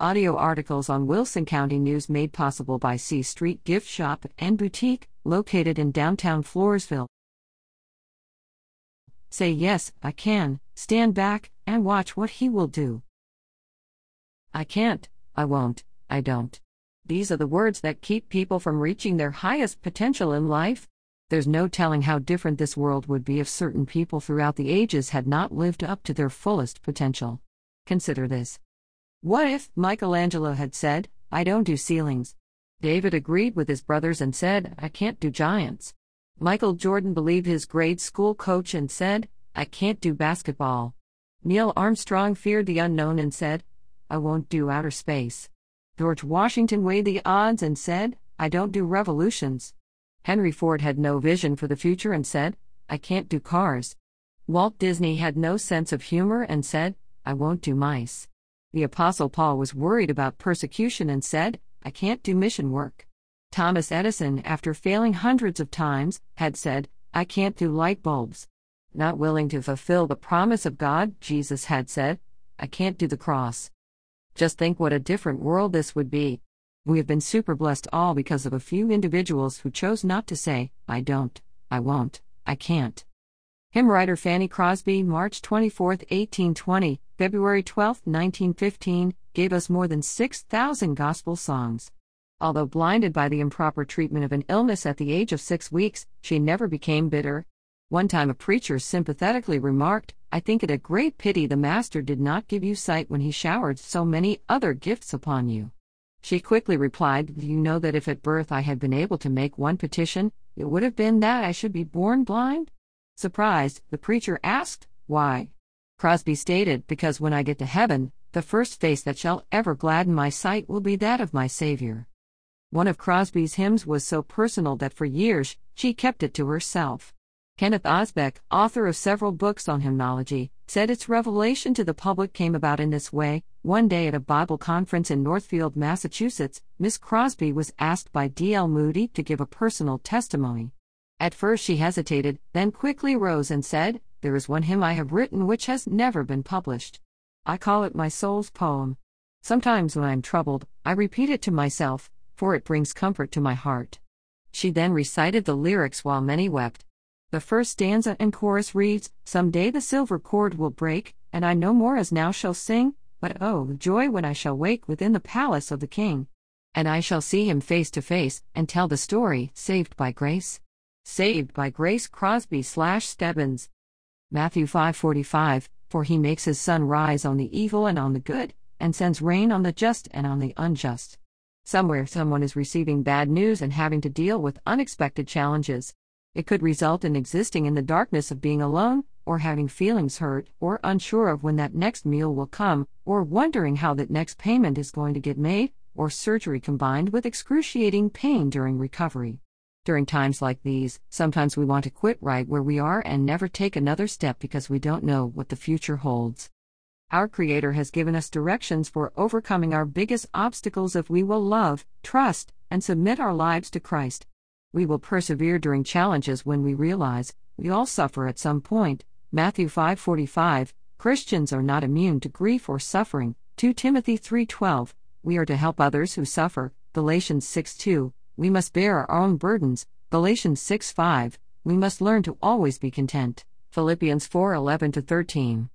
Audio articles on Wilson County News made possible by C Street Gift Shop and Boutique, located in downtown Floresville. Say yes, I can, stand back, and watch what he will do. I can't, I won't, I don't. These are the words that keep people from reaching their highest potential in life. There's no telling how different this world would be if certain people throughout the ages had not lived up to their fullest potential. Consider this. What if Michelangelo had said, I don't do ceilings? David agreed with his brothers and said, I can't do giants. Michael Jordan believed his grade school coach and said, I can't do basketball. Neil Armstrong feared the unknown and said, I won't do outer space. George Washington weighed the odds and said, I don't do revolutions. Henry Ford had no vision for the future and said, I can't do cars. Walt Disney had no sense of humor and said, I won't do mice. The Apostle Paul was worried about persecution and said, I can't do mission work. Thomas Edison, after failing hundreds of times, had said, I can't do light bulbs. Not willing to fulfill the promise of God, Jesus had said, I can't do the cross. Just think what a different world this would be. We have been super blessed all because of a few individuals who chose not to say, I don't, I won't, I can't. Hymn writer Fanny Crosby, March 24, 1820, February 12, 1915, gave us more than 6,000 gospel songs. Although blinded by the improper treatment of an illness at the age of six weeks, she never became bitter. One time a preacher sympathetically remarked, I think it a great pity the Master did not give you sight when he showered so many other gifts upon you. She quickly replied, You know that if at birth I had been able to make one petition, it would have been that I should be born blind? Surprised, the preacher asked, Why? Crosby stated, Because when I get to heaven, the first face that shall ever gladden my sight will be that of my Savior. One of Crosby's hymns was so personal that for years she kept it to herself. Kenneth Osbeck, author of several books on hymnology, said its revelation to the public came about in this way. One day at a Bible conference in Northfield, Massachusetts, Miss Crosby was asked by D.L. Moody to give a personal testimony. At first she hesitated, then quickly rose and said, There is one hymn I have written which has never been published. I call it my soul's poem. Sometimes when I am troubled, I repeat it to myself, for it brings comfort to my heart. She then recited the lyrics while many wept. The first stanza and chorus reads Some day the silver cord will break, and I no more as now shall sing, but oh, joy when I shall wake within the palace of the King. And I shall see him face to face, and tell the story, saved by grace. Saved by Grace Crosby slash Stebbins. Matthew 5:45 For he makes his sun rise on the evil and on the good, and sends rain on the just and on the unjust. Somewhere someone is receiving bad news and having to deal with unexpected challenges. It could result in existing in the darkness of being alone, or having feelings hurt, or unsure of when that next meal will come, or wondering how that next payment is going to get made, or surgery combined with excruciating pain during recovery. During times like these, sometimes we want to quit right where we are and never take another step because we don't know what the future holds. Our Creator has given us directions for overcoming our biggest obstacles if we will love, trust, and submit our lives to Christ. We will persevere during challenges when we realize we all suffer at some point. Matthew 5:45 Christians are not immune to grief or suffering. 2 Timothy 3:12 We are to help others who suffer. Galatians 6:2 we must bear our own burdens. Galatians 6 5. We must learn to always be content. Philippians 4 11 13.